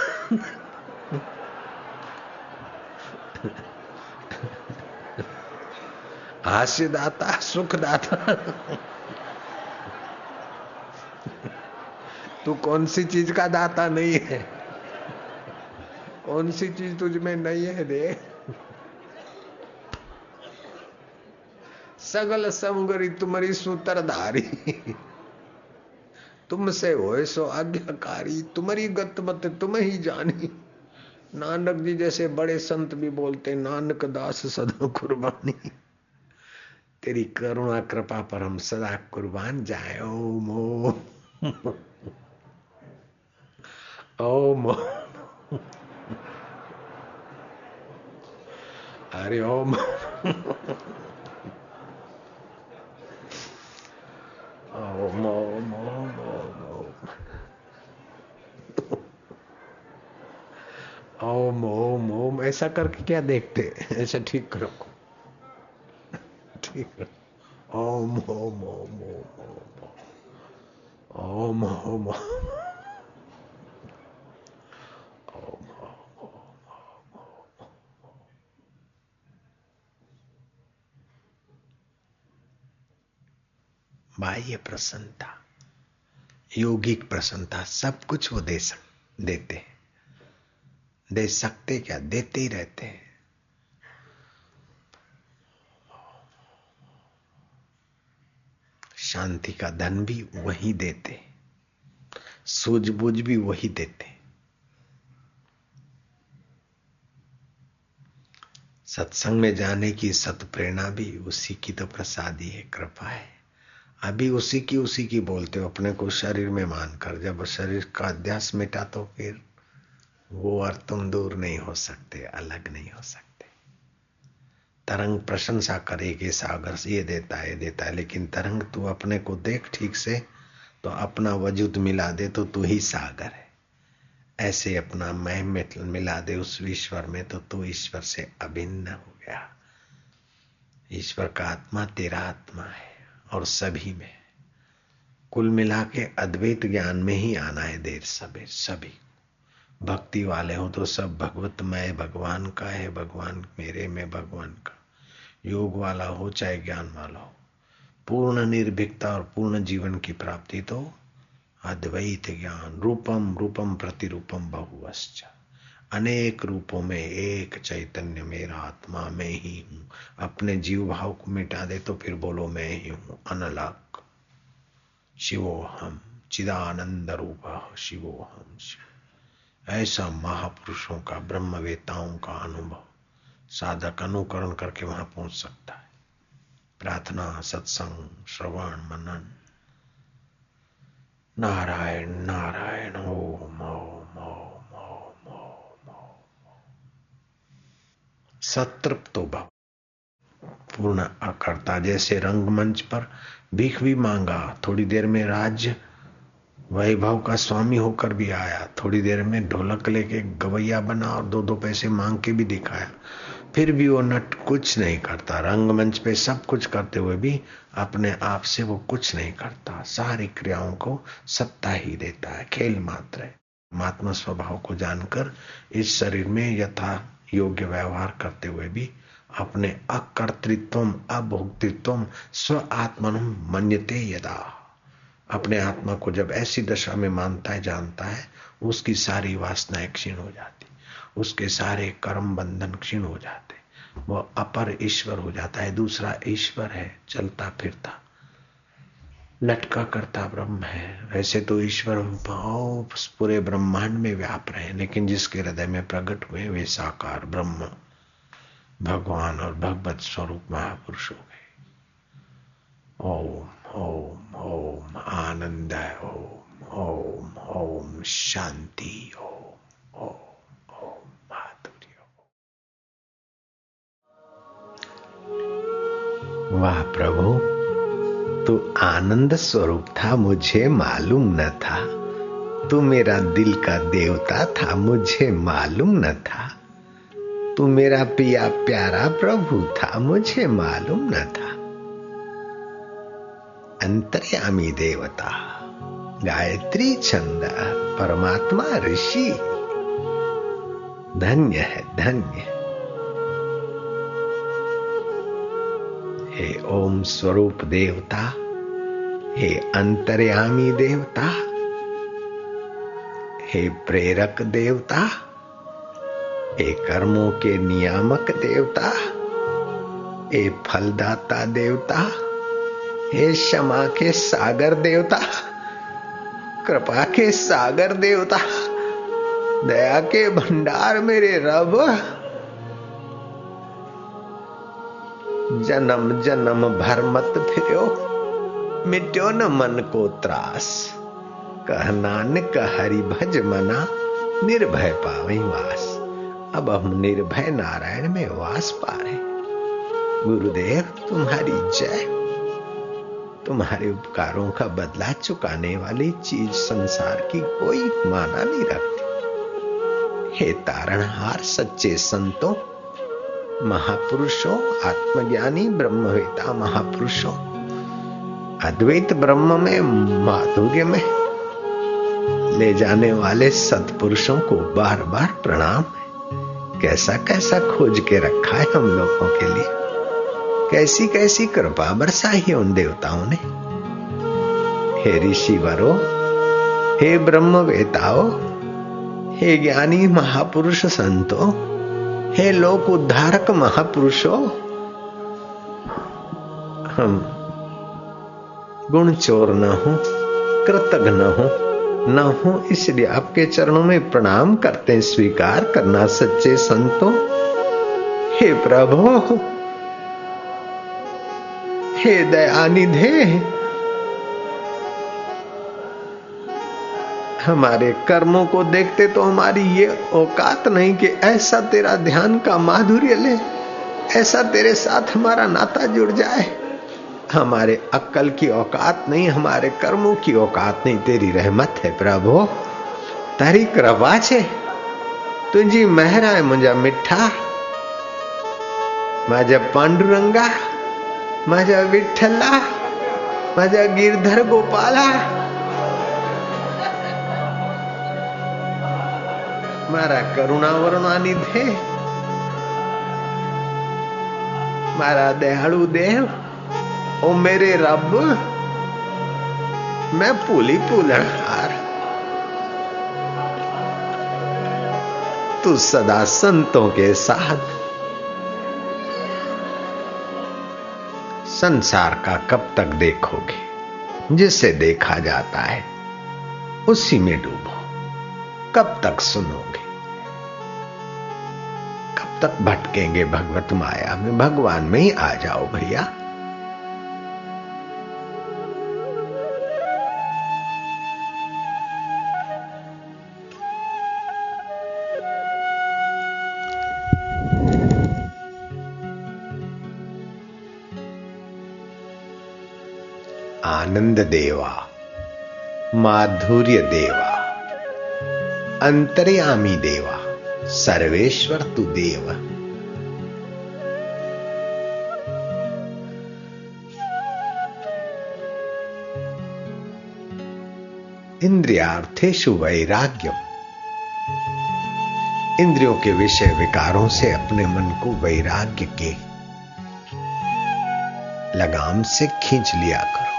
हास्यदाता सुखदाता तू कौन सी चीज़ का दाता नहीं है? कौन सी चीज़ तुझ में नहीं है दे सगल समगरी तुम्हारी सूत्रधारी। तुमसे हो सो आज्ञाकारी, तुम्हारी गत मत तुम ही जानी। नानक जी जैसे बड़े संत भी बोलते, नानक दास सदा कुर्बानी। तेरी करुणा कृपा पर हम सदा कुर्बान जाए ओम ओम हरे ओम हरि ओम ओम ओम ओम ओम ओम ओम ऐसा करके क्या देखते ऐसा ठीक करो ठीक ओम ओम ओम ओम ओम ओम ओम बाह्य प्रसन्नता, योगिक प्रसन्नता, सब कुछ वो दे सक, देते हैं। दे सकते क्या? देते ही रहते हैं। शांति का धन भी वही देते सूझबूझ भी वही देते सत्संग में जाने की सत प्रेरणा भी उसी की तो प्रसादी है, कृपा है। अभी उसी की उसी की बोलते हो, अपने को शरीर में मानकर। जब शरीर का अध्यास मिटा तो फिर वो और तुम दूर नहीं हो सकते, अलग नहीं हो सकते। तरंग प्रशंसा करेगी सागर ये देता है देता है, लेकिन तरंग तू अपने को देख ठीक से तो अपना वजूद मिला दे तो तू ही सागर है। ऐसे अपना मैं मिला दे उस ईश्वर में तो तू ईश्वर से अभिन्न हो गया। ईश्वर का आत्मा तेरा आत्मा है। और सभी में। कुल मिला के अद्वैत ज्ञान में ही आना है देर सबे सभी। भक्ति वाले हो तो सब भगवत भगवतमय भगवान का है, भगवान मेरे में, भगवान का। योग वाला हो, चाहे ज्ञान वाला हो। पूर्ण निर्भीकता और पूर्ण जीवन की प्राप्ति तो अद्वैत ज्ञान, रूपम रूपम प्रतिरूपम बहुवश्च। अनेक रूपों में, एक चैतन्य मेरा आत्मा में ही हूँ। अपने जीव भाव को मिटा दे तो फिर बोलो मैं ही हूँ। अनलक। शिवो हम चिदानंद रूप शिवो हम ऐसा महापुरुषों का, ब्रह्मवेताओं का अनुभव साधक अनुकरण करके वहाँ पहुँच सकता है। प्रार्थना, सत्संग, श्रवण, मनन। नारायण नारायण, ओम ओम ओम ओम सतृप्तो भव पूर्ण अकर्ता जैसे रंगमंच पर भीख भी मांगा। थोड़ी देर में राज्य वैभव का स्वामी होकर भी आया। थोड़ी देर में ढोलक लेके गवैया बना और दो दो पैसे मांग के भी दिखाया। फिर भी वो नट कुछ नहीं करता। रंगमंच पे सब कुछ करते हुए भी अपने आप से वो कुछ नहीं करता। सारी क्रियाओं को सत्ता ही देता है। खेल मात्र है। महात्मा स्वभाव को जानकर इस शरीर में यथा योग्य व्यवहार करते हुए भी अपने अकर्तृत्व अभोक्तृत्व स्व आत्मन मन्यते यदा। अपने आत्मा को जब ऐसी दशा में मानता है, जानता है, उसकी सारी वासनाएँ क्षीण हो जाती। उसके सारे कर्म बंधन क्षीण हो जाते। वह अपर ईश्वर हो जाता है, दूसरा ईश्वर है, चलता फिरता। लटका करता ब्रह्म है। वैसे तो ईश्वर भाव पूरे ब्रह्मांड में व्याप रहे हैं, लेकिन जिसके हृदय में प्रकट हुए वे साकार ब्रह्म, भगवान और भगवत स्वरूप महापुरुष हो गए। ओम ओम ओम, आनंद, ओम ओम ओम, शांति, ओम ओम ओम, माधुर्य। वाह प्रभु। तू आनंद स्वरूप था, मुझे मालूम न था। तू मेरा दिल का देवता था, मुझे मालूम न था। तू मेरा पिया प्यारा प्रभु था, मुझे मालूम न था। अंतर्यामी देवता, गायत्री छंद, परमात्मा ऋषि। धन्य है, धन्य हे ओम स्वरूप देवता, हे अंतर्यामी देवता, हे प्रेरक देवता, हे कर्मों के नियामक देवता, हे फलदाता देवता, हे क्षमा के सागर देवता, कृपा के सागर देवता, दया के भंडार मेरे रब। जन्म जन्म भर मत फिरो मिट्यो न मन को त्रास। कह नानक हरि भज मना, निर्भय पावे वास। अब हम निर्भय नारायण में वास पा रहे गुरुदेव, तुम्हारी जय। तुम्हारे उपकारों का बदला चुकाने वाली चीज़ संसार की कोई माना नहीं रखती। हे तारणहार सच्चे संतों महापुरुषों, आत्मज्ञानी ब्रह्मवेता महापुरुषों। अद्वैत ब्रह्म में, माधुर्य में, ले जाने वाले सत्पुरुषों को बार बार प्रणाम कैसा कैसा खोज के रखा है हम लोगों के लिए। कैसी कैसी कृपा बरसाई उन देवताओं ने। हे ऋषि वरो हे ब्रह्म वेताओ हे ज्ञानी महापुरुष संतो हे लोक उद्धारक महापुरुषो, हम गुण चोर न हो कृतज्ञ न हो न हो, इसलिए आपके चरणों में प्रणाम करते स्वीकार करना सच्चे संतों। हे प्रभु, हे दयानिधे हमारे कर्मों को देखते तो हमारी ये औकात नहीं कि ऐसा तेरा ध्यान का माधुर्य ले, ऐसा तेरे साथ हमारा नाता जुड़ जाए। हमारे अक्कल की औकात नहीं, हमारे कर्मों की औकात नहीं। तेरी रहमत है प्रभु तारी कृपा छे तुझी मेहरा है मुझा मिठा माझ्या पांडुरंगा माझ्या विठ्ठला माझ्या गिरधर गोपाला। મારા કરુણાવરણ નિધે મારા દયાળુ દેવ ओ मेरे रब मैं पुली पुलनहार तू सदा संतों के साथ संसार का कब तक देखोगे जिसे देखा जाता है उसी में डूबो कब तक सुनोगे कब तक भटकेंगे भगवत माया में। भगवान में ही आ जाओ भैया। आनंद देवा, माधुर्य देवा, अंतर्यामी देवा। सर्वेश्वर तू देव। इंद्रियार्थेशु वैराग्यम। इंद्रियों के विषय विकारों से अपने मन को वैराग्य के लगाम से खींच लिया करो।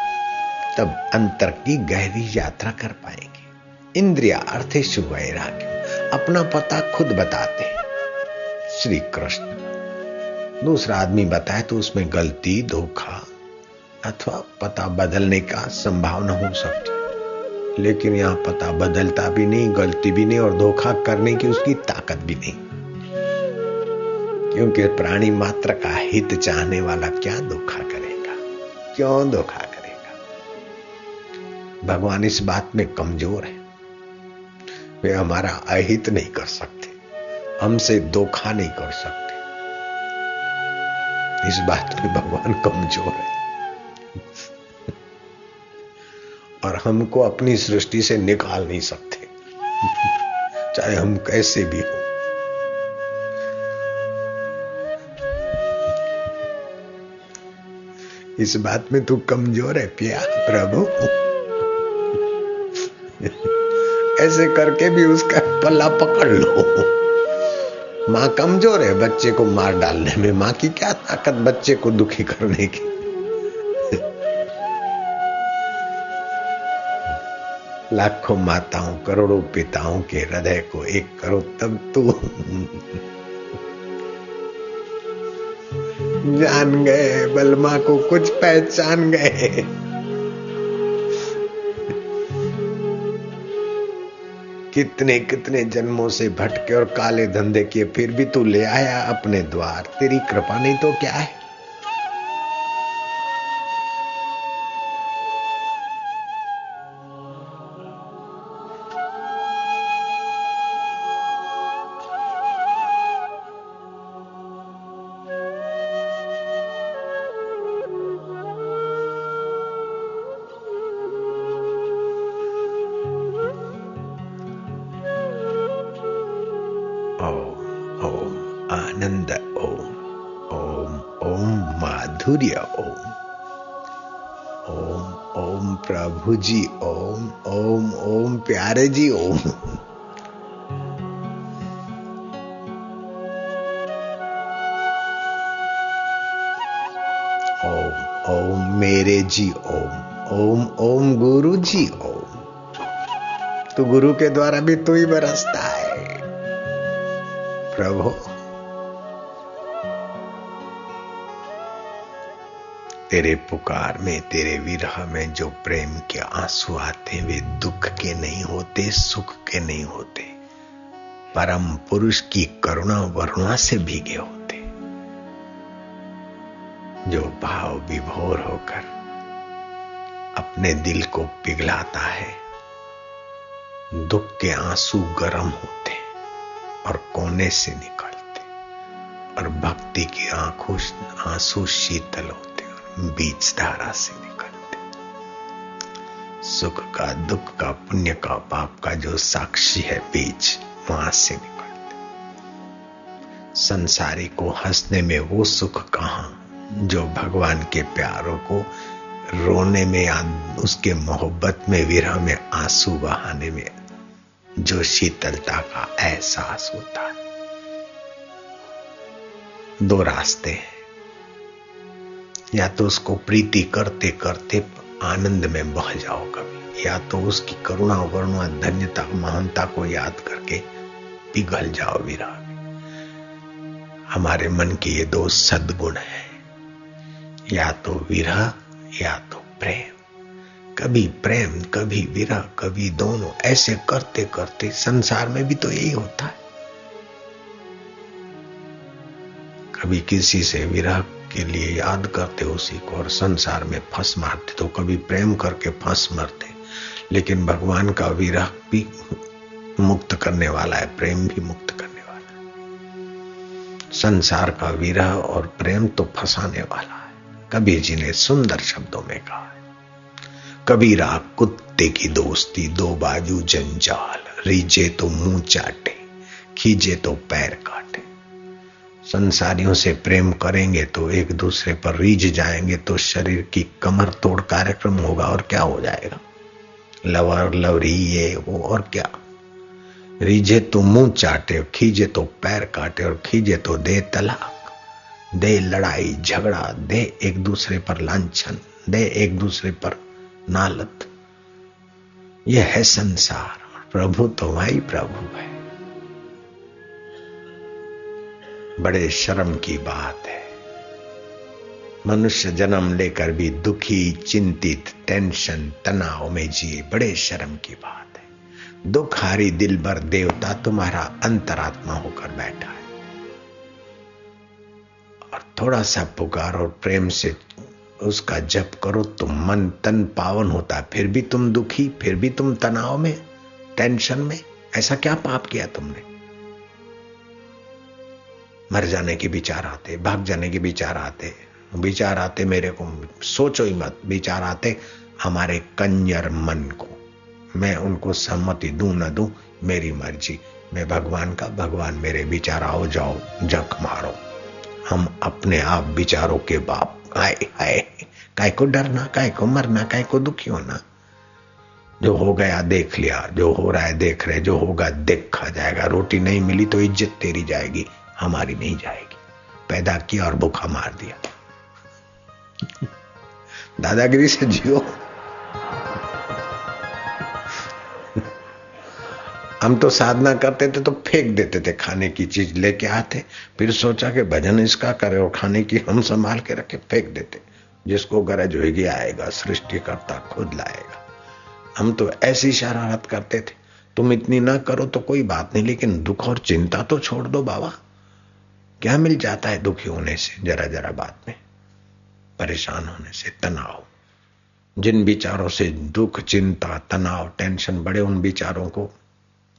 तब अंतर की गहरी यात्रा कर पाएँगे। इंद्रिया अर्थेशु वैराग्य। अपना पता खुद बताते श्री कृष्ण, दूसरा आदमी बताए तो उसमें गलती, धोखा अथवा पता बदलने का संभावना हो सकती लेकिन यहाँ पता बदलता भी नहीं, गलती भी नहीं और धोखा करने की उसकी ताकत भी नहीं। क्योंकि प्राणी मात्र का हित चाहने वाला क्या धोखा करेगा? क्यों धोखा करेगा? भगवान इस बात में कमज़ोर है। वे हमारा अहित नहीं कर सकते, हमसे धोखा नहीं कर सकते। इस बात में भगवान कमज़ोर है। और हमको अपनी सृष्टि से निकाल नहीं सकते, चाहे हम कैसे भी हो। इस बात में तू कमज़ोर है पिया प्रभु। ऐसे करके भी उसका पल्ला पकड़ लो। माँ कमज़ोर है बच्चे को मार डालने में। माँ की क्या ताकत बच्चे को दुखी करने की? लाखों माताओं, करोड़ों पिताओं के हृदय को एक करो तब तू। जान गए, बलमा को कुछ पहचान गए। कितने कितने जन्मों से भटके और काले धंधे किए, फिर भी तू ले आया अपने द्वार। तेरी कृपा नहीं तो क्या है? प्रभु जी, ओम ओम ओम, प्यारे जी, ओम। ओम ओम, मेरे जी, ओम ओम ओम, गुरु जी, ओम। तो गुरु के द्वारा भी तू ही बरसता है। प्रभु। तेरे पुकार में, तेरे विरह में जो प्रेम के आँसू आते वे दुख के नहीं होते, सुख के नहीं होते। परम पुरुष की करुणा वरुणा से भीगे होते। जो भाव विभोर होकर अपने दिल को पिघलाता है, दुख के आँसू गर्म होते और कोने से निकलते। और भक्ति की आँखों, आँसू शीतल होते। बीच धारा से निकलते। सुख का, दुख का, पुण्य का, पाप का जो साक्षी है बीच वहाँ से निकलते। संसारी को हंसने में वो सुख कहाँ? जो भगवान के प्यारों को रोने में या उसके मोहब्बत में, विरह में, आँसू बहाने में, जो शीतलता का एहसास होता है। दो रास्ते हैं। या तो उसको प्रीति करते करते आनंद में बह जाओ कभी, या तो उसकी करुणा वरुणा, धन्यता, महानता को याद करके पिघल जाओ विरह हमारे मन के ये दो सदगुण है, या तो विरह या तो प्रेम। कभी प्रेम, कभी विरह कभी दोनों, ऐसे करते करते संसार में भी तो यही होता है। कभी किसी से विरह के लिए याद करते उसी को और संसार में फंस मारते तो कभी प्रेम करके फंस मरते। लेकिन भगवान का विरह भी मुक्त करने वाला है, प्रेम भी मुक्त करने वाला है। संसार का विरह और प्रेम तो फंसाने वाला है। कबीर जी ने सुंदर शब्दों में कहा है, कबीरा कुत्ते की दोस्ती, दो बाजू जंजाल, रीजे तो मुँह चाटे खींचे तो पैर काटे। संसारियों से प्रेम करेंगे तो एक दूसरे पर रीझ जाएँगे तो शरीर की कमर तोड़ कार्यक्रम होगा और क्या हो जाएगा? लवर लवरी ये वो और क्या? रीझे तो मुँह चाटे खींचे तो पैर काटे और खींचे तो दे तलाक। दे लड़ाई, झगड़ा, दे एक दूसरे पर लांछन, दे एक दूसरे पर नालत। यह है संसार। प्रभु तो वही प्रभु है। बड़े शर्म की बात है। मनुष्य जन्म लेकर भी दुखी, चिंतित, टेंशन, तनाव में जिए बड़े शर्म की बात है। दुख हारी दिल भर देवता तुम्हारा अंतरात्मा होकर बैठा है। और थोड़ा सा पुकार और प्रेम से उसका जप करो तो मन तन पावन होता है फिर भी तुम दुखी, फिर भी तुम तनाव में, टेंशन में, ऐसा क्या पाप किया तुमने? मर जाने के विचार आते, भाग जाने के विचार आते। विचार आते मेरे को, सोचो ही मत, विचार आते हमारे कंजर मन को। मैं उनको सम्मति दू न दू, मेरी मर्ज़ी। मैं भगवान का, भगवान मेरे विचार आओ, जाओ, जक मारो। हम अपने आप विचारों के बाप। आए आए। काय को डरना, काय को मरना, काय को दुखी होना। जो हो गया देख लिया, जो हो रहा है देख रहे, जो होगा देखा जाएगा। रोटी नहीं मिली तो इज़्ज़त तेरी जाएगी। हमारी नहीं जाएगी। पैदा किया और भूखा मार दिया। दादागिरी से जियो। हम तो साधना करते थे तो फेंक देते थे खाने की चीज़ लेके आते। फिर सोचा कि भजन इसका करे और खाने की हम संभाल के रखे, फेंक देते। जिसको गरज होगी आएगा सृष्टि करता खुद लाएगा। हम तो ऐसी शरारत करते थे। तुम इतनी ना करो तो कोई बात नहीं, लेकिन दुख और चिंता तो छोड़ दो बाबा। क्या मिल जाता है दुखी होने से, जरा जरा बात में? परेशान होने से, तनाव। जिन विचारों से दुख, चिंता, तनाव, टेंशन बड़े उन विचारों को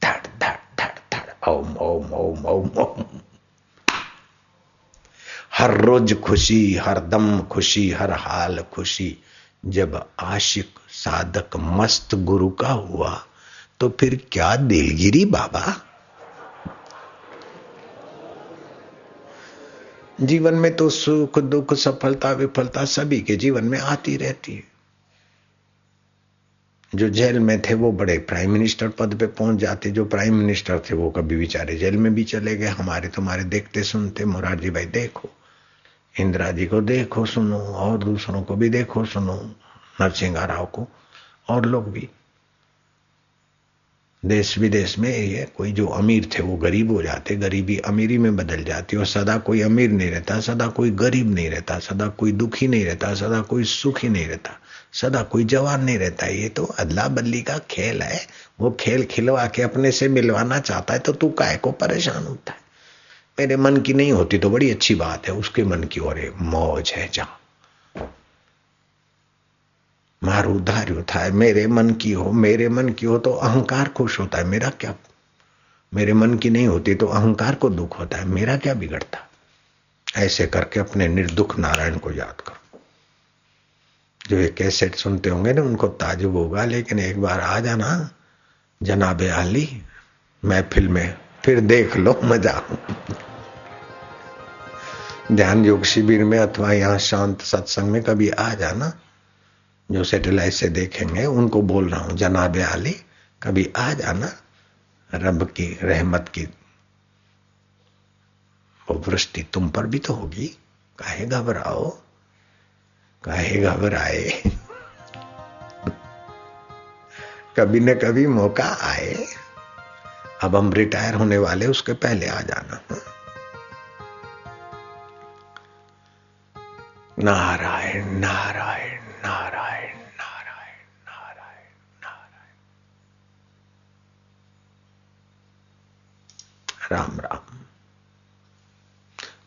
धड़ धड़ धड़ धड़, ओम ओम ओम ओम ओम। हर रोज खुशी, हर दम खुशी, हर हाल खुशी। जब आशिक साधक मस्त गुरु का हुआ तो फिर क्या दिलगिरी बाबा? जीवन में तो सुख, दुख, सफलता, विफलता सभी के जीवन में आती रहती है। जो जेल में थे वो बड़े प्राइम मिनिस्टर पद पे पहुँच जाते, जो प्राइम मिनिस्टर थे वो कभी बेचारे जेल में भी चले गए। हमारे तुम्हारे देखते सुनते मोरारजी भाई देखो, इंदिरा जी को देखो सुनो, और दूसरों को भी देखो सुनो, नरसिंह राव को, और लोग भी। देश विदेश में ये कोई जो अमीर थे, वो गरीब हो जाते, गरीबी अमीरी में बदल जाती और सदा कोई अमीर नहीं रहता, सदा कोई गरीब नहीं रहता, सदा कोई दुखी नहीं रहता, सदा कोई सुखी नहीं रहता, सदा कोई जवान नहीं रहता। ये तो अदला बदली का खेल है। वो खेल खिलवा के अपने से मिलवाना चाहता है तो तू काय को परेशान होता है? मेरे मन की नहीं होती तो बड़ी अच्छी बात है, उसके मन की और मौज है जहाँ। मारू होता है मेरे मन की हो, मेरे मन की हो तो अहंकार खुश होता है। मेरा क्या? मेरे मन की नहीं होती तो अहंकार को दुख होता है। मेरा क्या बिगड़ता? ऐसे करके अपने निर्दुख नारायण को याद करो। जो ये कैसेट सुनते होंगे ना, उनको ताजुब होगा, लेकिन एक बार आ जाना, जनाबे आली महफिल में फिर देख लो, मज़ा ध्यान योग शिविर में अथवा यहाँ शांत सत्संग में कभी आ जाना जो सेटेलाइट से देखेंगे, उनको बोल रहा हूँ, जनाबे आली, कभी आ जाना रब की रहमत की वो वृष्टि तुम पर भी तो होगी। काहे घबराओ, काहे घबराए। कभी न कभी मौका आए। अब हम रिटायर होने वाले, उसके पहले आ जाना। नारायण नारायण। नारायण नारायण नारायण नारायण। राम राम।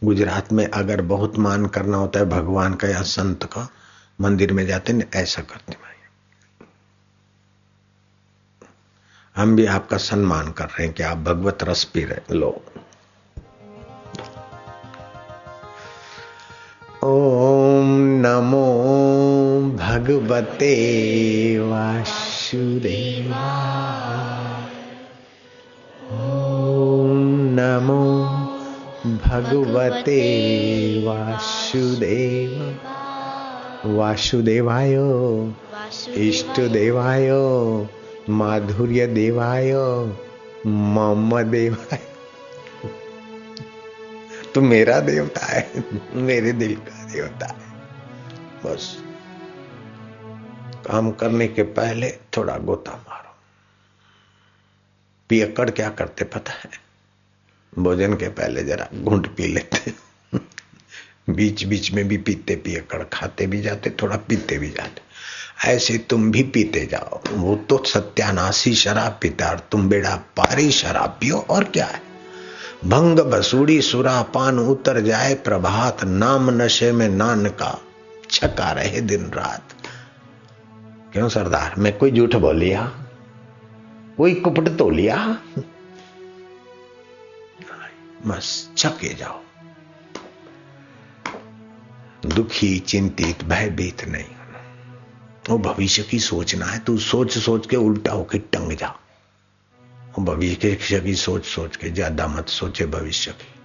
गुजरात में अगर बहुत मान करना होता है भगवान का या संत का, मंदिर में जाते हैं, ऐसा करते हैं हम भी आपका सम्मान कर रहे हैं कि आप भगवत रस पी रहे लो। ओम नमो भगवते वासुदेवा। ओम नमो भगवते वासुदेव। वासुदेवाय इष्ट देवाय माधुर्य देवाय मम देवाय तू मेरा देवता है, मेरे दिल का देवता है। बस। काम करने के पहले थोड़ा गोता मारो। पियक्कड़ क्या करते पता है? भोजन के पहले जरा घूंट पी लेते। बीच बीच में भी पीते पियक्कड़, खाते भी जाते, थोड़ा पीते भी जाते। ऐसे तुम भी पीते जाओ। वो तो सत्यानाशी शराब पीता और तुम बेड़ा पारी शराब पियो, और क्या है? भंग बसूड़ी सुरा पान उतर जाए प्रभात, नाम नशे में नान का छका रहे दिन रात। क्यों सरदार? मैं कोई झूठ बोल लिया कोई कुपट तो लिया बस छके जाओ। दुखी, चिंतित, भयभीत नहीं। वो भविष्य की सोचना है, तू सोच सोच के उल्टा होके टंग जा। भविष्य की सोच सोच के ज़्यादा मत सोचे भविष्य की।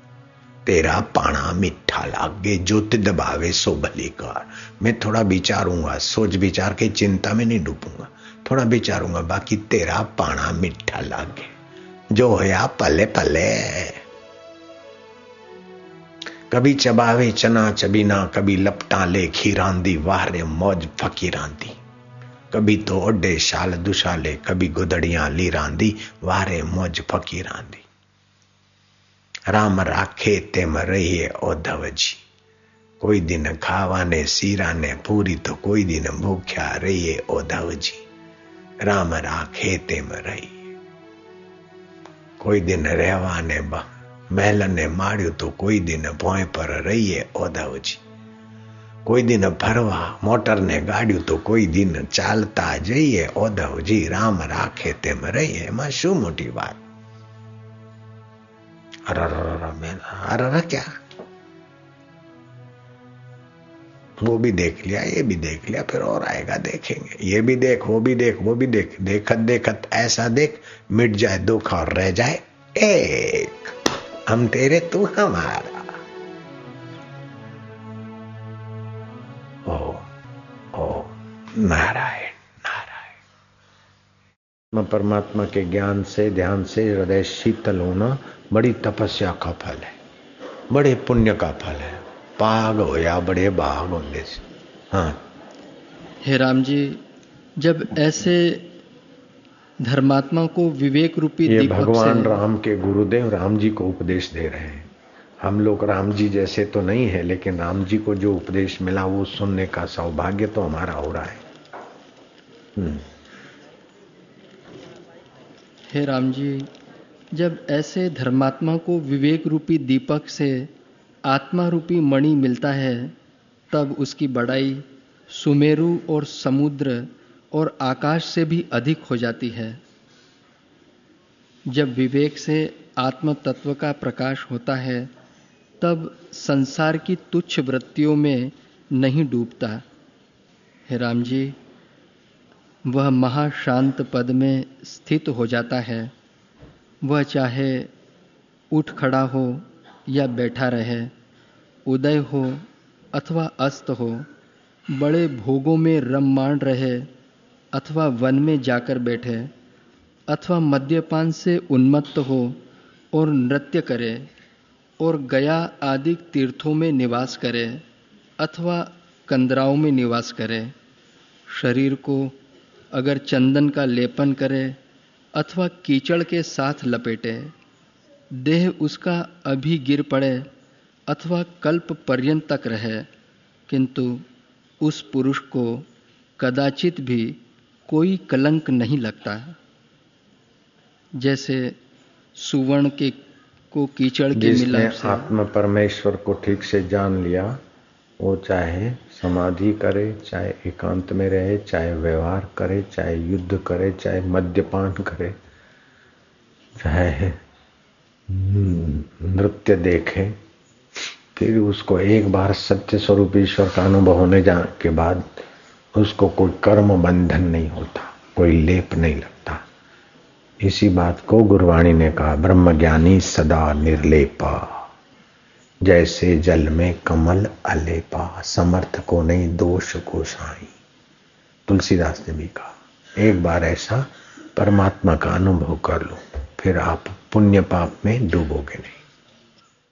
तेरा पाना मिठा लागे ज्योति दबावे सो भली कर। मैं थोड़ा विचारूँगा, सोच विचार के चिंता में नहीं डूबूँगा। थोड़ा विचारूँगा, बाकी तेरा पाना मिठा लागे। जो होया, पले पले। कभी चबावे चना चबीना कभी लपटा ले खीरांदी, वारे मौज फकीरांदी। कभी तो ओडे शाल दुशाले, कभी गुदड़ियाँ ली रांदी वारे मौज फकीरांदी। રામ રાખે તેમ રહીએ ઓધવજી કોઈ દિન ખાવાને શીરાને પૂરી તો કોઈ દિન ભૂખ્યા રહીએ ઓધવજી રામ રાખે તેમ રહીએ કોઈ દિન રહેવાને મહેલને માળ્યું તો કોઈ દિન ભોંય પર રહીએ ઓધવજી કોઈ દિન ફરવા મોટરને ગાડ્યું તો કોઈ દિન ચાલતા જઈએ ઓધવજી રામ રાખે તેમ રહીએ એમાં શું મોટી વાત अरे क्या? वो भी देख लिया, ये भी देख लिया, फिर और आएगा देखेंगे। ये भी देख, वो भी देख, वो भी देख, देखत देखत ऐसा देख, मिट जाए, दुख और रह जाए, एक। हम तेरे, तू हमारा। ओ ओ नारायण नारायण। परमात्मा के ज्ञान से, ध्यान से, हृदय शीतल होना बड़ी तपस्या का फल है बड़े पुण्य का फल है। पाग हो या बड़े बाग होने से। हाँ। हे राम जी जब ऐसे धर्मात्मा को विवेक रूपी ये भगवान राम के गुरुदेव राम जी को उपदेश दे रहे हैं। हम लोग राम जी जैसे तो नहीं है लेकिन राम जी को जो उपदेश मिला वो सुनने का सौभाग्य तो हमारा हो रहा है। हम्म। हे राम जी जब ऐसे धर्मात्मा को विवेक रूपी दीपक से आत्मा रूपी मणि मिलता है, तब उसकी बड़ाई सुमेरु और समुद्र और आकाश से भी अधिक हो जाती है। जब विवेक से आत्म तत्व का प्रकाश होता है, तब संसार की तुच्छ वृत्तियों में नहीं डूबता। हे राम जी, वह महाशांत पद में स्थित हो जाता है। वह चाहे उठ खड़ा हो या बैठा रहे, उदय हो अथवा अस्त हो, बड़े भोगों में रम मान रहे अथवा वन में जाकर बैठे अथवा मद्यपान से उन्मत्त हो और नृत्य करे और गया आदि तीर्थों में निवास करे अथवा कंदराओं में निवास करे, शरीर को अगर चंदन का लेपन करे अथवा कीचड़ के साथ लपेटे देह उसका अभी गिर पड़े अथवा कल्प पर्यंत तक रहे किंतु उस पुरुष को कदाचित भी कोई कलंक नहीं लगता। जैसे सुवर्ण के को कीचड़ के मिलाप से। आत्मा परमेश्वर को ठीक से जान लिया वो चाहे समाधि करे, चाहे एकांत में रहे, चाहे व्यवहार करे, चाहे युद्ध करे, चाहे मद्यपान करे, चाहे नृत्य देखे, फिर उसको एक बार सत्य स्वरूप ईश्वर का अनुभव होने जा के बाद उसको कोई कर्म बंधन नहीं होता, कोई लेप नहीं लगता इसी बात को गुरवाणी ने कहा ब्रह्म ज्ञानी सदा निर्लेपा। जैसे जल में कमल अलेपा, समर्थ को नहीं, दोष को साई। तुलसीदास ने भी कहा, एक बार ऐसा परमात्मा का अनुभव कर लो, फिर आप पुण्य पाप में डूबोगे नहीं।